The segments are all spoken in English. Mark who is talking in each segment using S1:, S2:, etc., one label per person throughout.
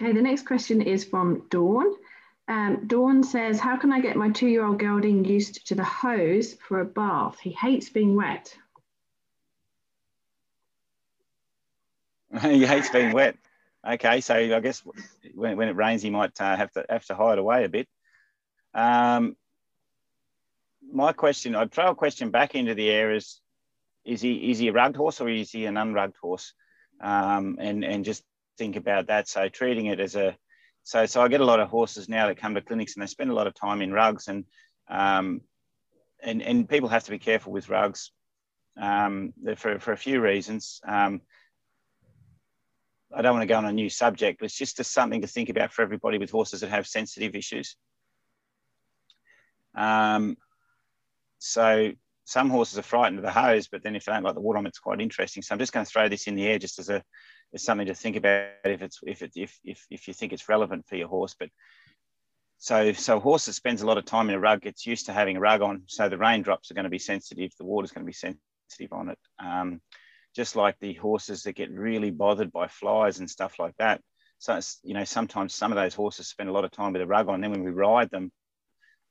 S1: Okay, the next question is from Dawn. Um, Dawn says, how can I get my two-year-old gelding used to the hose for a bath? He hates being wet.
S2: he hates being wet. Okay, so I guess when, when it rains, he might uh, have to have to hide away a bit. Um, my question, I'd throw a question back into the air is, is he is he a rugged horse or is he an unrugged horse? Um, and and just think about that. So treating it as a so so I get a lot of horses now that come to clinics and they spend a lot of time in rugs and um, and and people have to be careful with rugs um, for for a few reasons. Um, I don't want to go on a new subject, but it's just something to think about for everybody with horses that have sensitive issues. Um, so some horses are frightened of the hose, but then if they don't like the water on, it's quite interesting. So I'm just going to throw this in the air just as a as something to think about if it's if it if if if you think it's relevant for your horse. But so so horse that spends a lot of time in a rug gets used to having a rug on. So the raindrops are going to be sensitive, the water's going to be sensitive on it. Um, just like the horses that get really bothered by flies and stuff like that. So you know sometimes some of those horses spend a lot of time with a rug on. Then when we ride them,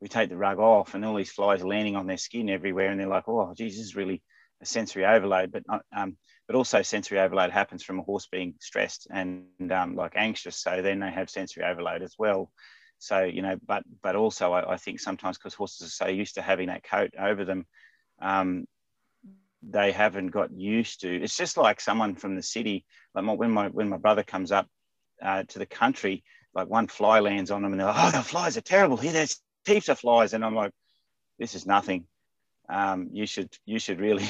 S2: we take the rug off and all these flies are landing on their skin everywhere and they're like oh geez this is really a sensory overload but um, but also sensory overload happens from a horse being stressed and um, like anxious so then they have sensory overload as well so you know but but also i, I think sometimes because horses are so used to having that coat over them um, they haven't got used to it's just like someone from the city like my, when my when my brother comes up uh, to the country like one fly lands on them and they're like, oh the flies are terrible here there's heaps of flies, and I'm like, this is nothing. Um, you should you should really,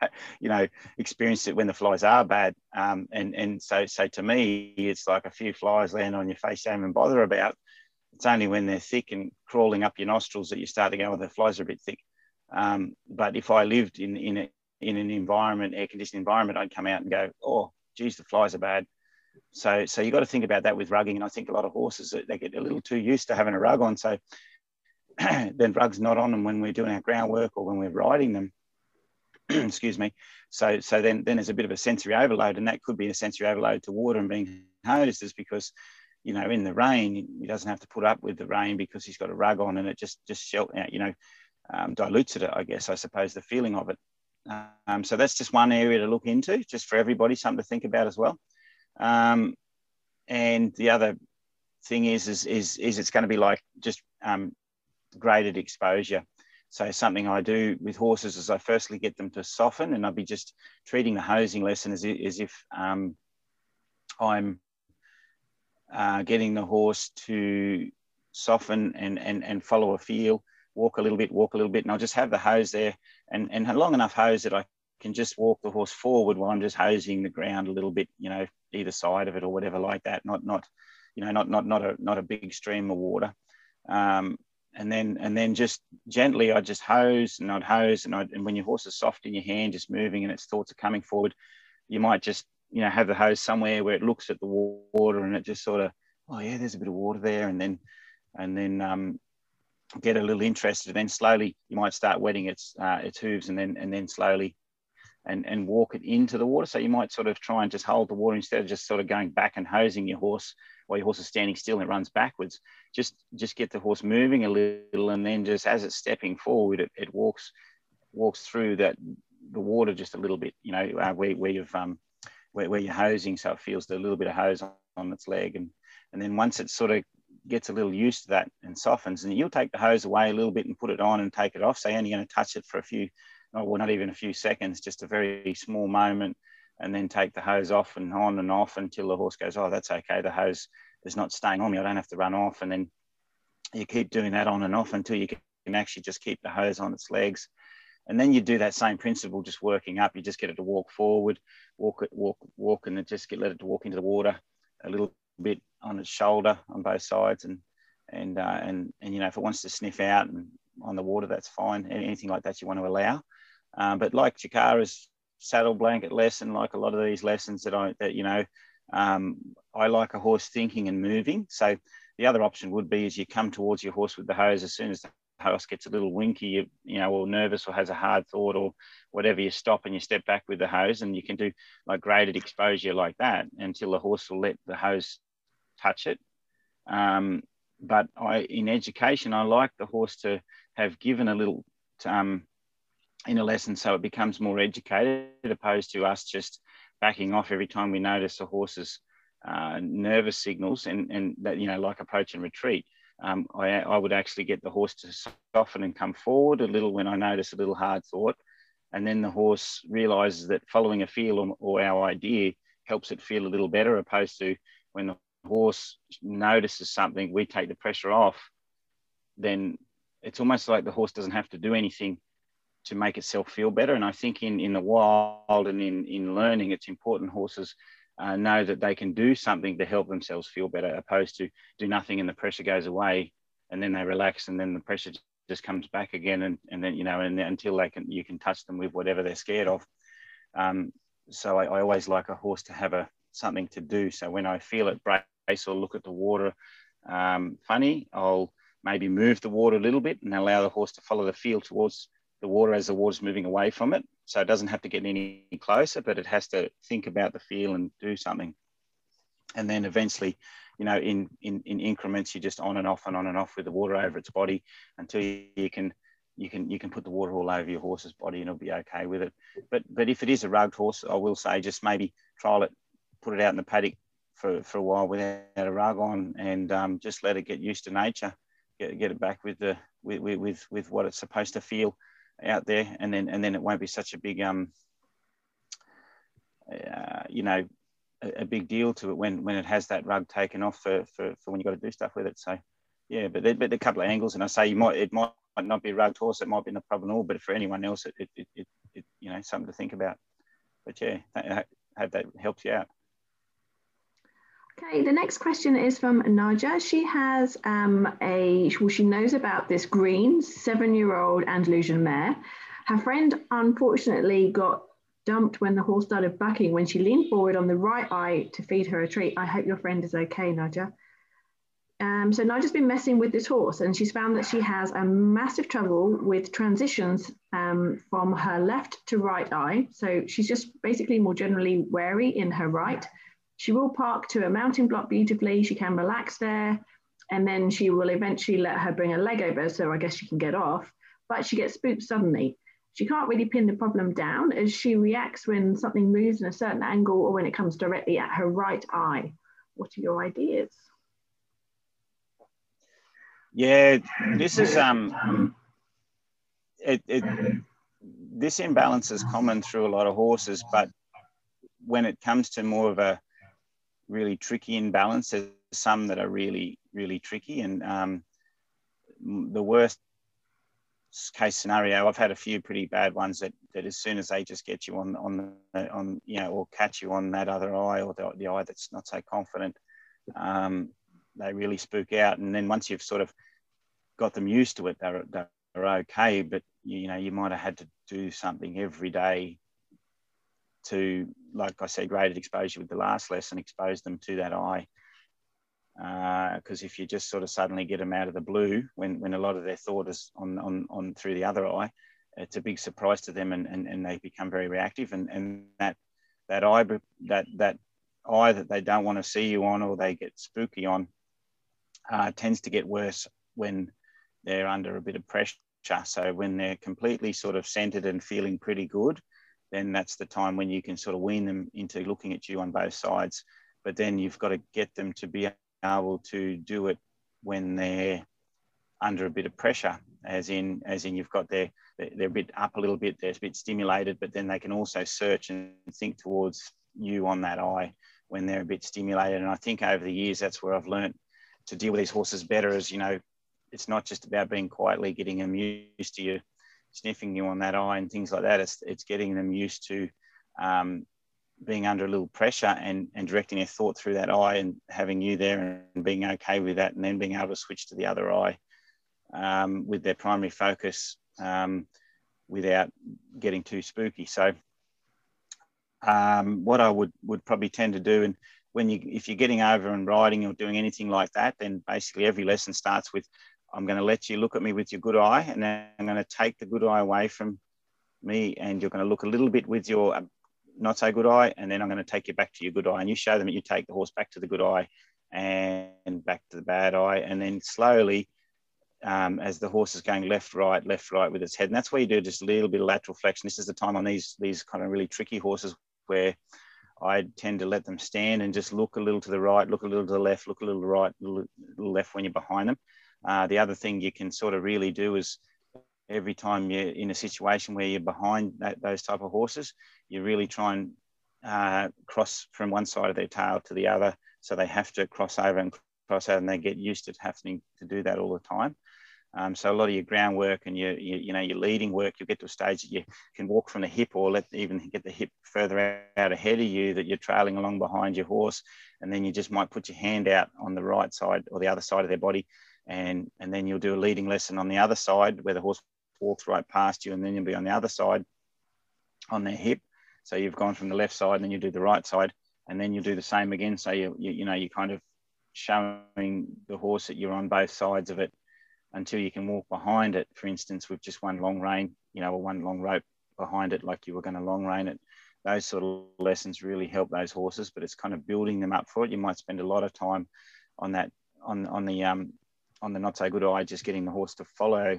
S2: you know, experience it when the flies are bad. Um, and and so so to me, it's like a few flies land on your face, don't even bother about. It's only when they're thick and crawling up your nostrils that you start to go, oh, the flies are a bit thick. Um, but if I lived in in a, in an environment, air conditioned environment, I'd come out and go, oh, geez, the flies are bad. So, so you got to think about that with rugging. And I think a lot of horses they get a little too used to having a rug on. So then rug's not on them when we're doing our groundwork or when we're riding them. Excuse me. So so then then there's a bit of a sensory overload, and that could be a sensory overload to water and being hosed is because you know in the rain he doesn't have to put up with the rain because he's got a rug on and it just just shelter you know um, dilutes it I guess I suppose the feeling of it. Um, so that's just one area to look into, just for everybody, something to think about as well. Um, and the other thing is, is, is, is it's going to be like just um, graded exposure. So something I do with horses is I firstly get them to soften, and I'll be just treating the hosing lesson as, as if um, I'm uh, getting the horse to soften and, and, and follow a feel, walk a little bit, walk a little bit, and I'll just have the hose there and, and long enough hose that I can just walk the horse forward while I'm just hosing the ground a little bit, you know, either side of it or whatever like that. Not not you know not not not a not a big stream of water. Um, and then and then just gently I'd just hose and I'd hose and, I'd, and when your horse is soft in your hand, just moving and its thoughts are coming forward, you might just you know have the hose somewhere where it looks at the water and it just sort of oh yeah there's a bit of water there and then and then um, get a little interested and then slowly you might start wetting its uh, its hooves and then and then slowly and and walk it into the water. So you might sort of try and just hold the water instead of just sort of going back and hosing your horse while your horse is standing still and it runs backwards. Just just get the horse moving a little, and then just as it's stepping forward, it, it walks walks through that the water just a little bit. You know uh, where where you've um where, where you're hosing, so it feels a little bit of hose on, its leg, and and then once it sort of gets a little used to that and softens, and you'll take the hose away a little bit and put it on and take it off. So you're only going to touch it for a few, well, not even a few seconds, just a very small moment and then take the hose off and on and off until the horse goes, oh, that's okay. The hose is not staying on me. I don't have to run off. And then you keep doing that on and off until you can actually just keep the hose on its legs. And then you do that same principle, just working up. You just get it to walk forward, walk it, walk, walk, and then just get let it to walk into the water a little bit on its shoulder on both sides, and and uh, and and you know if it wants to sniff out and on the water, that's fine. Anything like that you want to allow. Um, but like Chikara's saddle blanket lesson, like a lot of these lessons that I that you know, um, I like a horse thinking and moving. So the other option would be is you come towards your horse with the hose as soon as the horse gets a little winky, you, you know, or nervous or has a hard thought or whatever, you stop and you step back with the hose, and you can do like graded exposure like that until the horse will let the hose touch it. Um, but I, in education, I like the horse to have given a little um, in a lesson so it becomes more educated, opposed to us just backing off every time we notice a horse's uh, nervous signals and, and that, you know, like approach and retreat. Um, I, I would actually get the horse to soften and come forward a little when I notice a little hard thought. And then the horse realizes that following a feel or, or our idea helps it feel a little better, opposed to when the horse notices something, we take the pressure off, then it's almost like the horse doesn't have to do anything to make itself feel better. And I think in, in the wild and in, in learning, it's important horses uh, know that they can do something to help themselves feel better, opposed to do nothing and the pressure goes away and then they relax and then the pressure just comes back again. And, and then, you know, and until they can, you can touch them with whatever they're scared of. Um, so I, I, always like a horse to have a something to do. So when I feel it brace or look at the water um, funny, I'll maybe move the water a little bit and allow the horse to follow the feel towards the water as the water's moving away from it. So it doesn't have to get any closer, but it has to think about the feel and do something. And then eventually, you know, in, in, in increments, you just on and off and on and off with the water over its body until you can you can you can put the water all over your horse's body and it'll be okay with it. But but if it is a rugged horse, I will say just maybe trial it, put it out in the paddock for, for a while without a rug on, and um, just let it get used to nature, get, get it back with the with, with with what it's supposed to feel out there, and then and then it won't be such a big um uh, you know a, a, big deal to it when when it has that rug taken off for for, for when you got to do stuff with it. So yeah, but there, but a couple of angles, and I say you might it might not be a rugged horse, it might be no problem at all, but for anyone else, it it, it, it you know something to think about. But yeah, I hope that helps you out.
S1: Okay, the next question is from Naja. She has um, a, well, she knows about this green seven year old Andalusian mare. Her friend unfortunately got dumped when the horse started bucking when she leaned forward on the right eye to feed her a treat. I hope your friend is okay, Naja. Um, so Naja's been messing with this horse and she's found that she has a massive trouble with transitions um, from her left to right eye. So she's just basically more generally wary in her right. She will park to a mounting block beautifully. She can relax there. And then she will eventually let her bring a leg over. So I guess she can get off. But she gets spooked suddenly. She can't really pin the problem down as she reacts when something moves in a certain angle or when it comes directly at her right eye. What are your ideas?
S2: Yeah, this is um, it, it this imbalance is common through a lot of horses, but when it comes to more of a really tricky in balance. There's some that are really, really tricky. And um, the worst case scenario, I've had a few pretty bad ones that, that as soon as they just get you on, on, on, you know, or catch you on that other eye or the, the eye that's not so confident, um, they really spook out. And then once you've sort of got them used to it, they're, they're okay. But, you know, you might have had to do something every day to, like I said, graded exposure with the last lesson, expose them to that eye. Because uh, if you just sort of suddenly get them out of the blue when, when a lot of their thought is on, on, on through the other eye, it's a big surprise to them and, and, and they become very reactive. And, and that, that eye, that, that eye that they don't want to see you on or they get spooky on uh, tends to get worse when they're under a bit of pressure. So when they're completely sort of centered and feeling pretty good, then that's the time when you can sort of wean them into looking at you on both sides. But then you've got to get them to be able to do it when they're under a bit of pressure, as in as in you've got their they're a bit up a little bit, they're a bit stimulated, but then they can also search and think towards you on that eye when they're a bit stimulated. And I think over the years that's where I've learned to deal with these horses better. As you know, it's not just about being quietly getting them used to you sniffing you on that eye and things like that. It's, it's getting them used to um, being under a little pressure and, and directing their thought through that eye and having you there and being okay with that and then being able to switch to the other eye um, with their primary focus um, without getting too spooky. So um, what I would, would probably tend to do and when you if you're getting over and riding or doing anything like that, then basically every lesson starts with I'm going to let you look at me with your good eye, and then I'm going to take the good eye away from me, and you're going to look a little bit with your not so good eye, and then I'm going to take you back to your good eye, and you show them that you take the horse back to the good eye, and back to the bad eye, and then slowly, um, as the horse is going left, right, left, right with its head, and that's where you do just a little bit of lateral flexion. This is the time on these these kind of really tricky horses where I tend to let them stand and just look a little to the right, look a little to the left, look a little right, little left when you're behind them. Uh, the other thing you can sort of really do is every time you're in a situation where you're behind that, those type of horses, you really try and uh, cross from one side of their tail to the other. So they have to cross over and cross out and they get used to having to do that all the time. Um, so a lot of your groundwork and your, your, you know, your leading work, you'll get to a stage that you can walk from the hip or let even get the hip further out ahead of you that you're trailing along behind your horse. And then you just might put your hand out on the right side or the other side of their body. And, and then you'll do a leading lesson on the other side where the horse walks right past you. And then you'll be on the other side on their hip. So you've gone from the left side and then you do the right side and then you do the same again. So you, you, you know, you're kind of showing the horse that you're on both sides of it until you can walk behind it, for instance, with just one long rein, you know, or one long rope behind it, like you were going to long rein it. Those sort of lessons really help those horses, but it's kind of building them up for it. You might spend a lot of time on that, on on the um, on the not so good eye, just getting the horse to follow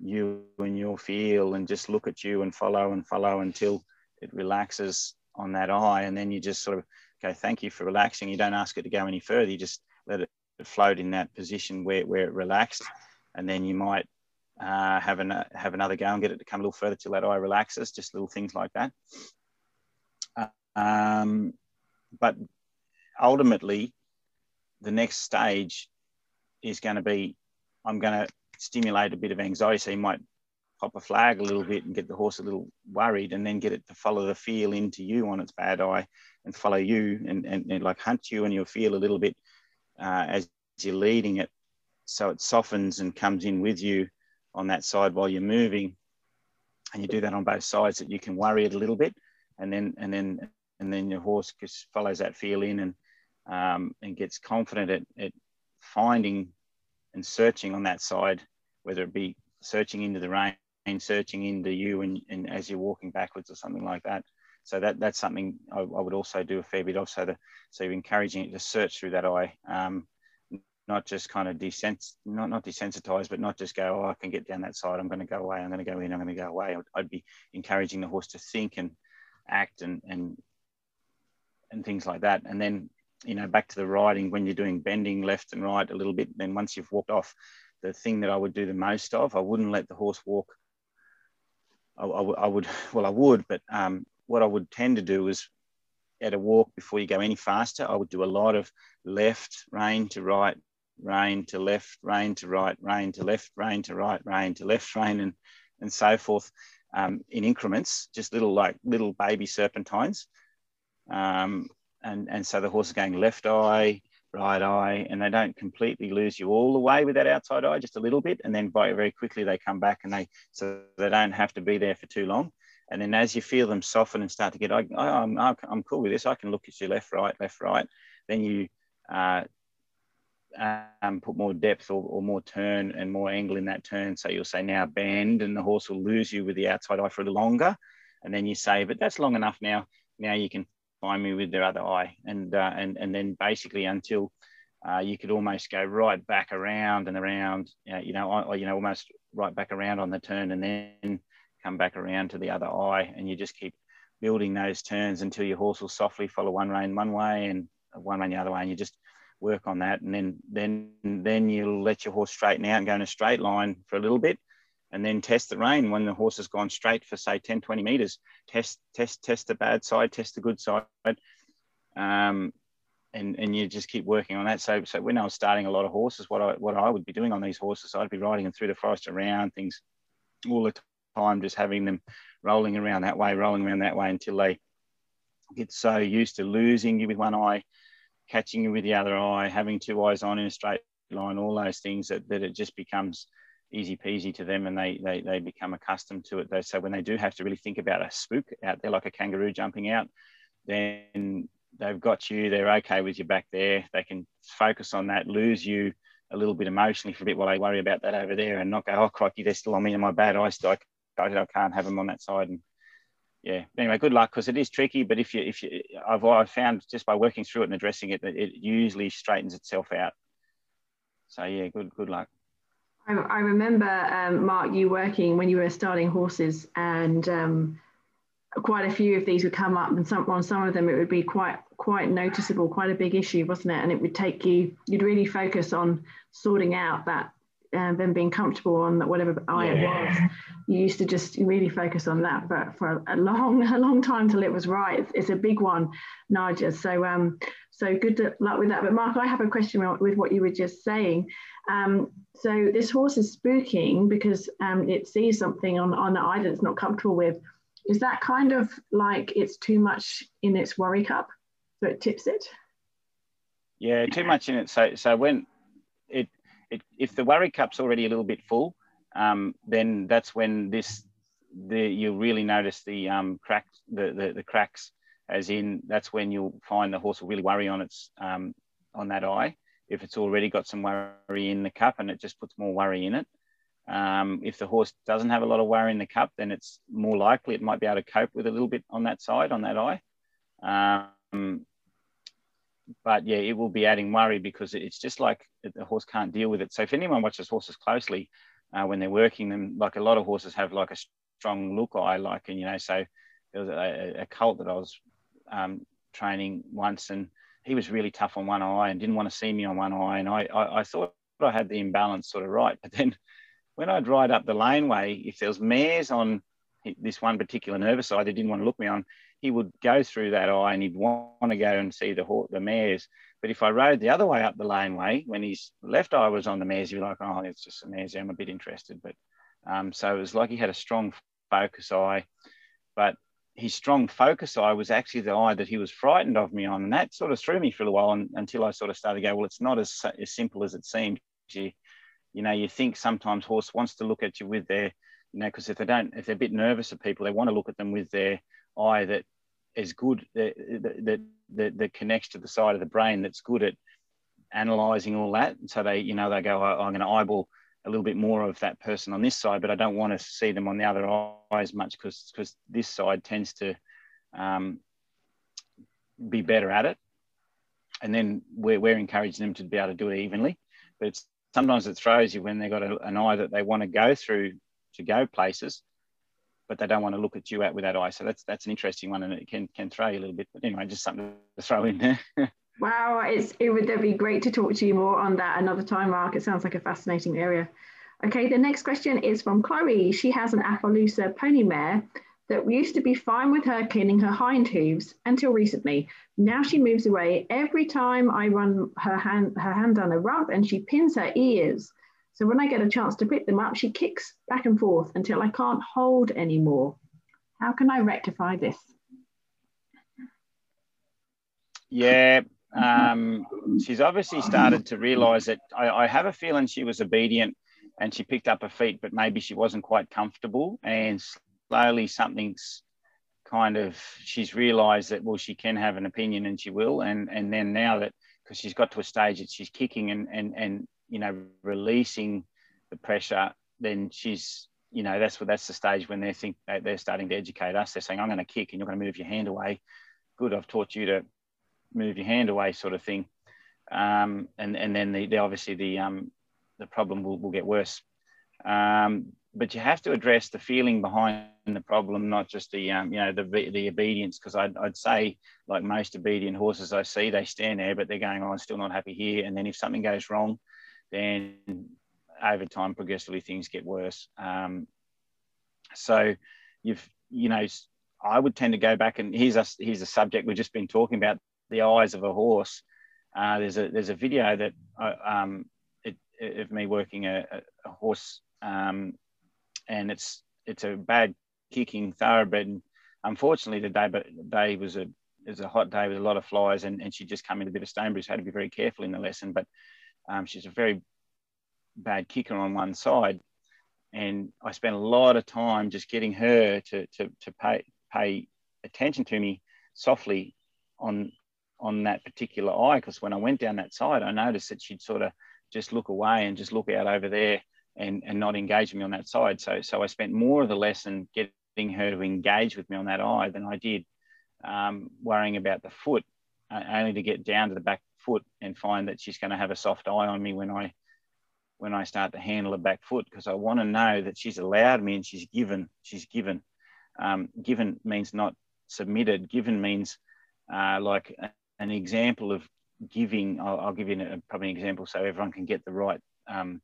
S2: you and your feel, and just look at you and follow and follow until it relaxes on that eye, and then you just sort of go, thank you for relaxing. You don't ask it to go any further. You just let it float in that position where where it relaxed and then you might uh, have an have another go and get it to come a little further till that eye relaxes. Just little things like that. Um, but ultimately, the next stage is going to be I'm going to stimulate a bit of anxiety. So you might pop a flag a little bit and get the horse a little worried and then get it to follow the feel into you on its bad eye and follow you and, and, and like hunt you and you'll feel a little bit uh, as you're leading it so it softens and comes in with you on that side while you're moving and you do that on both sides that you can worry it a little bit and then and then and then your horse just follows that feel in and um, and gets confident It, at finding and searching on that side whether it be searching into the rein searching into you and, and as you're walking backwards or something like that so that that's something I, I would also do a fair bit of so that so you're encouraging it to search through that eye um, not just kind of desens not not desensitized, but not just go, oh, I can get down that side. I'm going to go away. I'm going to go in. I'm going to go away. I'd, I'd be encouraging the horse to think and act and and and things like that. And then you know back to the riding when you're doing bending left and right a little bit. Then once you've walked off, the thing that I would do the most of, I wouldn't let the horse walk. I, would well, I would, but um, what I would tend to do is at a walk before you go any faster, I would do a lot of left rein to right, rein to left, rein to right, rein to left, rein to right, rein to left, rein, and, and so forth um, in increments, just little like little baby serpentines. Um, and, and so the horse is going left eye, right eye, and they don't completely lose you all the way with that outside eye, just a little bit. And then very, very quickly they come back and they, so they don't have to be there for too long. And then as you feel them soften and start to get, I, am I'm, I'm cool with this. I can look at you left, right, left, right. Then you uh, um, put more depth or, or, more turn and more angle in that turn. So you'll say now bend, and the horse will lose you with the outside eye for a little longer. And then you say, but that's long enough now. Now you can find me with their other eye, and uh, and and then basically until uh, you could almost go right back around and around, you know, you know, almost right back around on the turn, and then come back around to the other eye, and you just keep building those turns until your horse will softly follow one rein one way and one rein the other way, and you just work on that, and then then then you'll let your horse straighten out and go in a straight line for a little bit, and then test the rein when the horse has gone straight for say 10, 20 meters. Test test test the bad side, test the good side, um, and and you just keep working on that. So so when I was starting a lot of horses, what I what I would be doing on these horses, I'd be riding them through the forest around things all the time, just having them rolling around that way, rolling around that way until they get so used to losing you with one eye catching you with the other eye, having two eyes on in a straight line, all those things that, that it just becomes easy peasy to them and they, they, they become accustomed to it. So when they do have to really think about a spook out there, like a kangaroo jumping out, then they've got you, they're okay with you back there. They can focus on that, lose you a little bit emotionally for a bit while they worry about that over there and not go, oh, crikey, they're still on me and my bad eye still. I, I can't have them on that side. And yeah. Anyway, good luck because it is tricky. But if you if you I've I've found just by working through it and addressing it that it usually straightens itself out. So yeah, good good luck.
S1: I, I remember um, Mark, you working when you were starting horses, and um, quite a few of these would come up, and some on some of them it would be quite quite noticeable, quite a big issue, wasn't it? And it would take you you'd really focus on sorting out that and uh, them being comfortable on whatever eye yeah. it was. You used to just really focus on that, but for a long, a long time till it was right. It's, it's a big one, Naja. So, um, so good luck with that. But Mark, I have a question with what you were just saying. Um, so this horse is spooking because um, it sees something on on the eye that it's not comfortable with. Is that kind of like it's too much in its worry cup, so it tips it?
S2: Yeah, too much in it. So, so when it it, if the worry cup's already a little bit full, um, then that's when this the you really notice the um, cracks the, the, the cracks as in that's when you'll find the horse will really worry on its um, on that eye if it's already got some worry in the cup and it just puts more worry in it um, if the horse doesn't have a lot of worry in the cup then it's more likely it might be able to cope with a little bit on that side on that eye um, but yeah, it will be adding worry because it's just like the horse can't deal with it. So if anyone watches horses closely uh, when they're working them, like a lot of horses have like a strong look eye, like, and you know, so there was a, a colt that I was um, training once and he was really tough on one eye and didn't want to see me on one eye. And I, I, I thought I had the imbalance sort of right. But then when I'd ride up the laneway, if there was mares on this one particular nervous eye, they didn't want to look me on, he would go through that eye and he'd want to go and see the the mares. But if I rode the other way up the laneway, when his left eye was on the mares, he'd be like, "Oh, it's just a mares. I'm a bit interested." But um, so it was like he had a strong focus eye, but his strong focus eye was actually the eye that he was frightened of me on, and that sort of threw me for a while and, until I sort of started to go, "Well, it's not as as simple as it seems." You, you know, you think sometimes horse wants to look at you with their, you know, because if they don't, if they're a bit nervous of people, they want to look at them with their eye that is good that, that, that, that connects to the side of the brain that's good at analyzing all that. And So they, you know, they go, oh, I'm going to eyeball a little bit more of that person on this side, but I don't want to see them on the other eye as much because because this side tends to um, be better at it. And then we're, we're encouraging them to be able to do it evenly. But it's, sometimes it throws you when they've got a, an eye that they want to go through to go places but they don't want to look at you out with that eye. So that's that's an interesting one, and it can can throw you a little bit. But anyway, just something to throw in there.
S1: wow, it's it would be great to talk to you more on that another time, Mark. It sounds like a fascinating area. Okay, the next question is from Chloe. She has an Appaloosa pony mare that used to be fine with her cleaning her hind hooves until recently. Now she moves away every time I run her hand her hand down a rump and she pins her ears. So when I get a chance to pick them up, she kicks back and forth until I can't hold anymore. How can I rectify this?
S2: Yeah, um, she's obviously started to realize that I, I, have a feeling she was obedient and she picked up her feet, but maybe she wasn't quite comfortable. And slowly something's kind of, she's realized that, well, she can have an opinion and she will. And, and then now that, because she's got to a stage that she's kicking and, and, and you know, releasing the pressure, then she's, you know, that's what that's the stage when they think they're starting to educate us. They're saying, I'm going to kick and you're going to move your hand away. Good, I've taught you to move your hand away, sort of thing. Um, and and then the, the obviously the um, the problem will, will get worse. Um, but you have to address the feeling behind the problem, not just the um, you know the the obedience. Because I'd, I'd say, like most obedient horses I see, they stand there, but they're going, "Oh, I'm still not happy here." And then if something goes wrong, then over time, progressively things get worse. Um, so you've, you know, I would tend to go back and here's a, here's a subject we've just been talking about, the eyes of a horse. Uh, there's a there's a video that I, um, it, it, of me working a, a horse, um, and it's it's a bad kicking thoroughbred. And unfortunately, the day but day was a it was a hot day with a lot of flies, and, and she just come in a bit of stone bruise. Had to be very careful in the lesson, but um, she's a very bad kicker on one side. And I spent a lot of time just getting her to, to, to pay, pay attention to me softly on, on that particular eye. Because when I went down that side, I noticed that she'd sort of just look away and just look out over there and, and not engage me on that side. So, so I spent more of the lesson getting her to engage with me on that eye than I did um, worrying about the foot, uh, only to get down to the back foot and find that she's going to have a soft eye on me when I when I start to handle the back foot because I want to know that she's allowed me and she's given. She's given. Um, given means not submitted. Given means uh, like an example of giving. I'll, I'll give you a, probably an example so everyone can get the right um,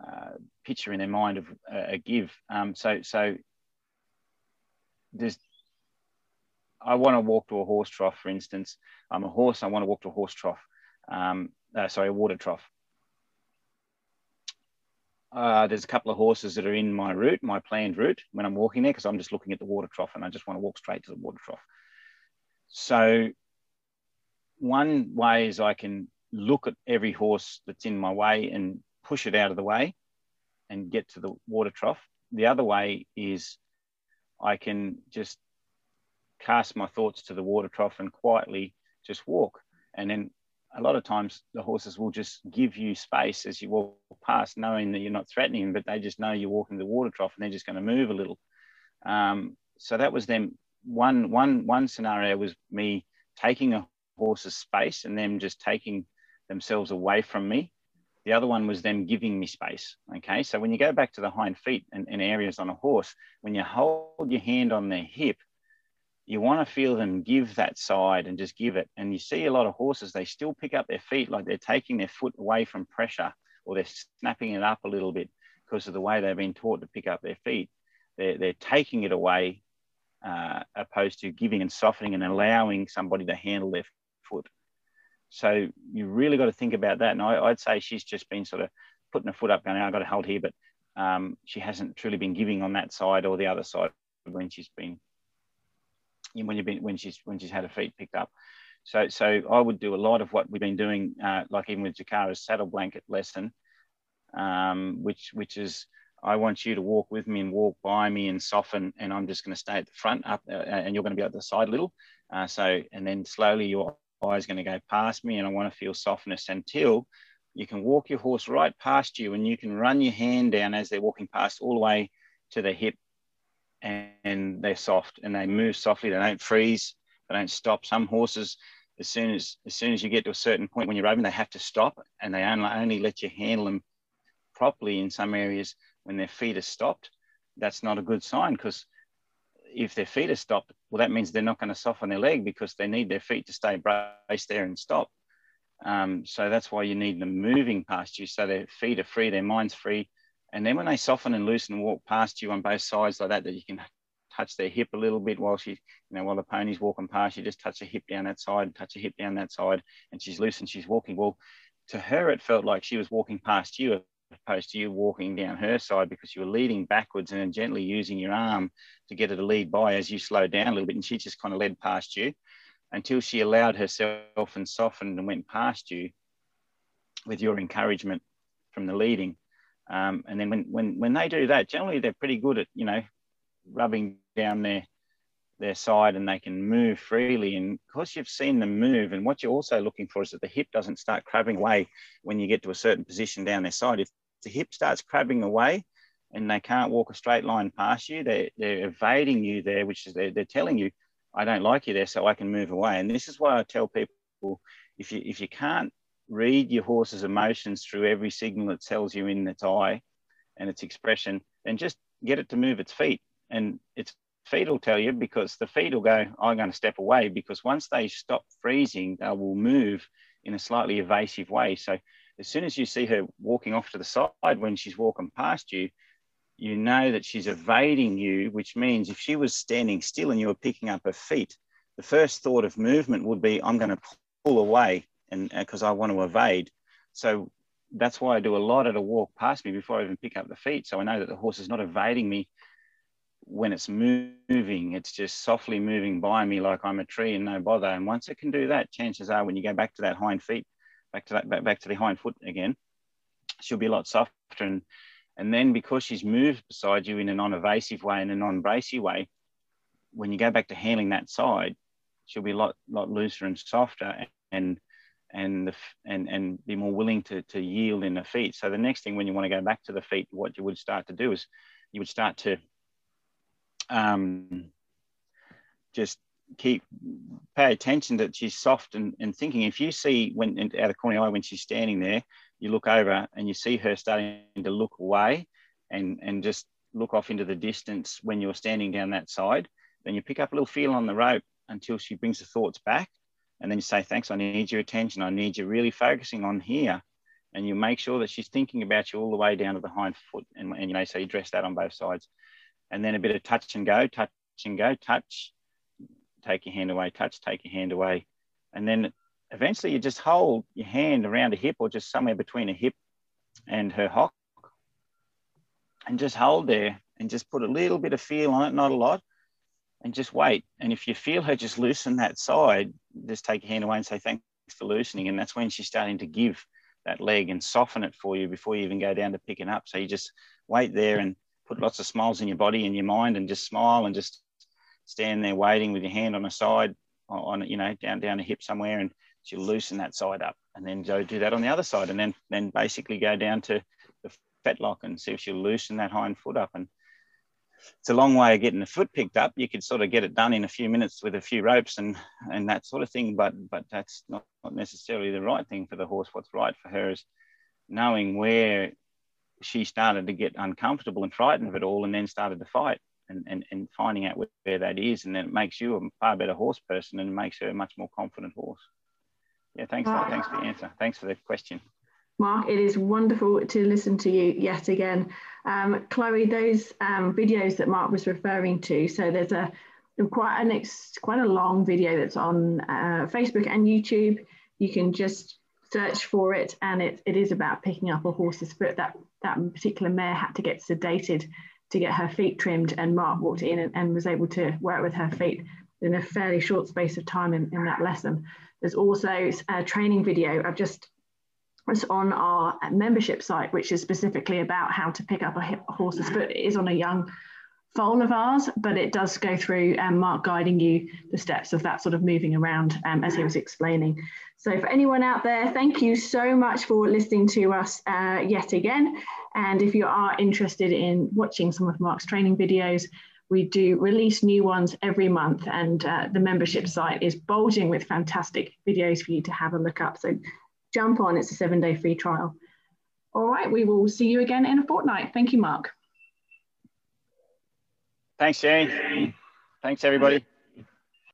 S2: uh, picture in their mind of a give. Um, so so there's I want to walk to a horse trough, for instance. I'm a horse. I want to walk to a horse trough. Um, uh, sorry, a water trough. Uh, there's a couple of horses that are in my route, my planned route, when I'm walking there, because I'm just looking at the water trough and I just want to walk straight to the water trough. So, one way is I can look at every horse that's in my way and push it out of the way and get to the water trough. The other way is I can just cast my thoughts to the water trough and quietly just walk. And then a lot of times the horses will just give you space as you walk past, knowing that you're not threatening them, but they just know you're walking the water trough and they're just going to move a little. Um, so that was them. One, one, one scenario was me taking a horse's space and them just taking themselves away from me. The other one was them giving me space. Okay. So when you go back to the hind feet and, and areas on a horse, when you hold your hand on their hip, you want to feel them give that side and just give it. And you see a lot of horses, they still pick up their feet like they're taking their foot away from pressure or they're snapping it up a little bit because of the way they've been taught to pick up their feet. They're, they're taking it away uh, opposed to giving and softening and allowing somebody to handle their foot. So you really got to think about that. And I, would say she's just been sort of putting her foot up, going, I've got to hold here, but um, she hasn't truly been giving on that side or the other side when she's been when you've been when she's when she's had her feet picked up. So so I would do a lot of what we've been doing, uh, like even with Jakara's saddle blanket lesson, um, which which is I want you to walk with me and walk by me and soften, and I'm just going to stay at the front up, uh, and you're going to be at the side a little. Uh, so and then slowly your eye's going to go past me, and I want to feel softness until you can walk your horse right past you, and you can run your hand down as they're walking past all the way to the hip and they're soft and they move softly. They don't freeze. They don't stop. Some horses, as soon as as soon as you get to a certain point when you're roving, they have to stop, and they only only let you handle them properly in some areas when their feet are stopped. That's not a good sign because if their feet are stopped, well, that means they're not going to soften their leg because they need their feet to stay braced there and stop. Um, so that's why you need them moving past you so their feet are free, their mind's free, and then when they soften and loosen and walk past you on both sides like that, that you can touch their hip a little bit while she, you know, while the pony's walking past, you just touch a hip down that side, touch a hip down that side, and she's loose and she's walking. Well, to her, it felt like she was walking past you opposed to you walking down her side because you were leading backwards and then gently using your arm to get her to lead by as you slowed down a little bit. And she just kind of led past you until she allowed herself and softened and went past you with your encouragement from the leading. Um, and then when, when, when they do that, generally they're pretty good at, you know, rubbing down their, their side and they can move freely. And because you've seen them move, and what you're also looking for is that the hip doesn't start crabbing away when you get to a certain position down their side. If the hip starts crabbing away and they can't walk a straight line past you, they're, they're evading you there, which is they're, they're telling you, I don't like you there, so I can move away. And this is why I tell people if you, if you can't read your horse's emotions through every signal it tells you in its eye and its expression, then just get it to move its feet. And its feet will tell you because the feet will go, I'm going to step away because once they stop freezing, they will move in a slightly evasive way. So as soon as you see her walking off to the side when she's walking past you, you know that she's evading you, which means if she was standing still and you were picking up her feet, the first thought of movement would be, I'm going to pull away and because uh, I want to evade. So that's why I do a lot at a walk past me before I even pick up the feet. So I know that the horse is not evading me when it's moving. It's just softly moving by me like I'm a tree and no bother. And once it can do that, chances are when you go back to that hind feet, back to that back, back to the hind foot again, she'll be a lot softer. And and then because she's moved beside you in a non-evasive way in a non-bracy way, when you go back to handling that side, she'll be a lot lot looser and softer. And and the, and and be more willing to to yield in the feet. So the next thing when you want to go back to the feet, what you would start to do is you would start to um, just keep pay attention that she's soft and, and thinking. If you see when out of the corner eye when she's standing there, you look over and you see her starting to look away and and just look off into the distance when you're standing down that side. Then you pick up a little feel on the rope until she brings the thoughts back, and then you say, "Thanks, I need your attention. I need you really focusing on here." And you make sure that she's thinking about you all the way down to the hind foot, and, and you know, so you dress that on both sides, and then a bit of touch and go, touch and go, touch, take your hand away, touch, take your hand away. And then eventually you just hold your hand around a hip or just somewhere between a hip and her hock and just hold there and just put a little bit of feel on it, not a lot, and just wait. And if you feel her just loosen that side, just take your hand away and say, thanks for loosening. And that's when she's starting to give that leg and soften it for you before you even go down to picking up. So you just wait there and put lots of smiles in your body and your mind and just smile and just stand there waiting with your hand on the side, on you know down down a hip somewhere, and you loosen that side up, and then go do that on the other side, and then then basically go down to the fetlock and see if you loosen that hind foot up. And it's a long way of getting the foot picked up. You could sort of get it done in a few minutes with a few ropes and and that sort of thing, but but that's not, not necessarily the right thing for the horse. What's right for her is knowing where she started to get uncomfortable and frightened of it all and then started to fight and, and, and finding out where that is. And then it makes you a far better horse person and makes you a much more confident horse. Yeah, thanks. Thanks for the answer. Thanks for the question.
S1: Mark, it is wonderful to listen to you yet again. Um, Chloe, those um, videos that Mark was referring to, so there's a quite an ex, quite a long video that's on uh, Facebook and YouTube. You can just search for it, and it, it is about picking up a horse's foot. That that particular mare had to get sedated to get her feet trimmed, and Mark walked in and, and was able to work with her feet in a fairly short space of time in, in that lesson. There's also a training video I've just it's on our membership site, which is specifically about how to pick up a, horse's foot. It is on a young foal of ours, but it does go through um, Mark guiding you the steps of that sort of moving around um, as he was explaining. So for anyone out there, thank you so much for listening to us uh, yet again. And if you are interested in watching some of Mark's training videos, we do release new ones every month and uh, the membership site is bulging with fantastic videos for you to have a look up. So jump on, it's a seven day free trial. All right, we will see you again in a fortnight. Thank you, Mark.
S2: Thanks, Jane. Thanks, everybody.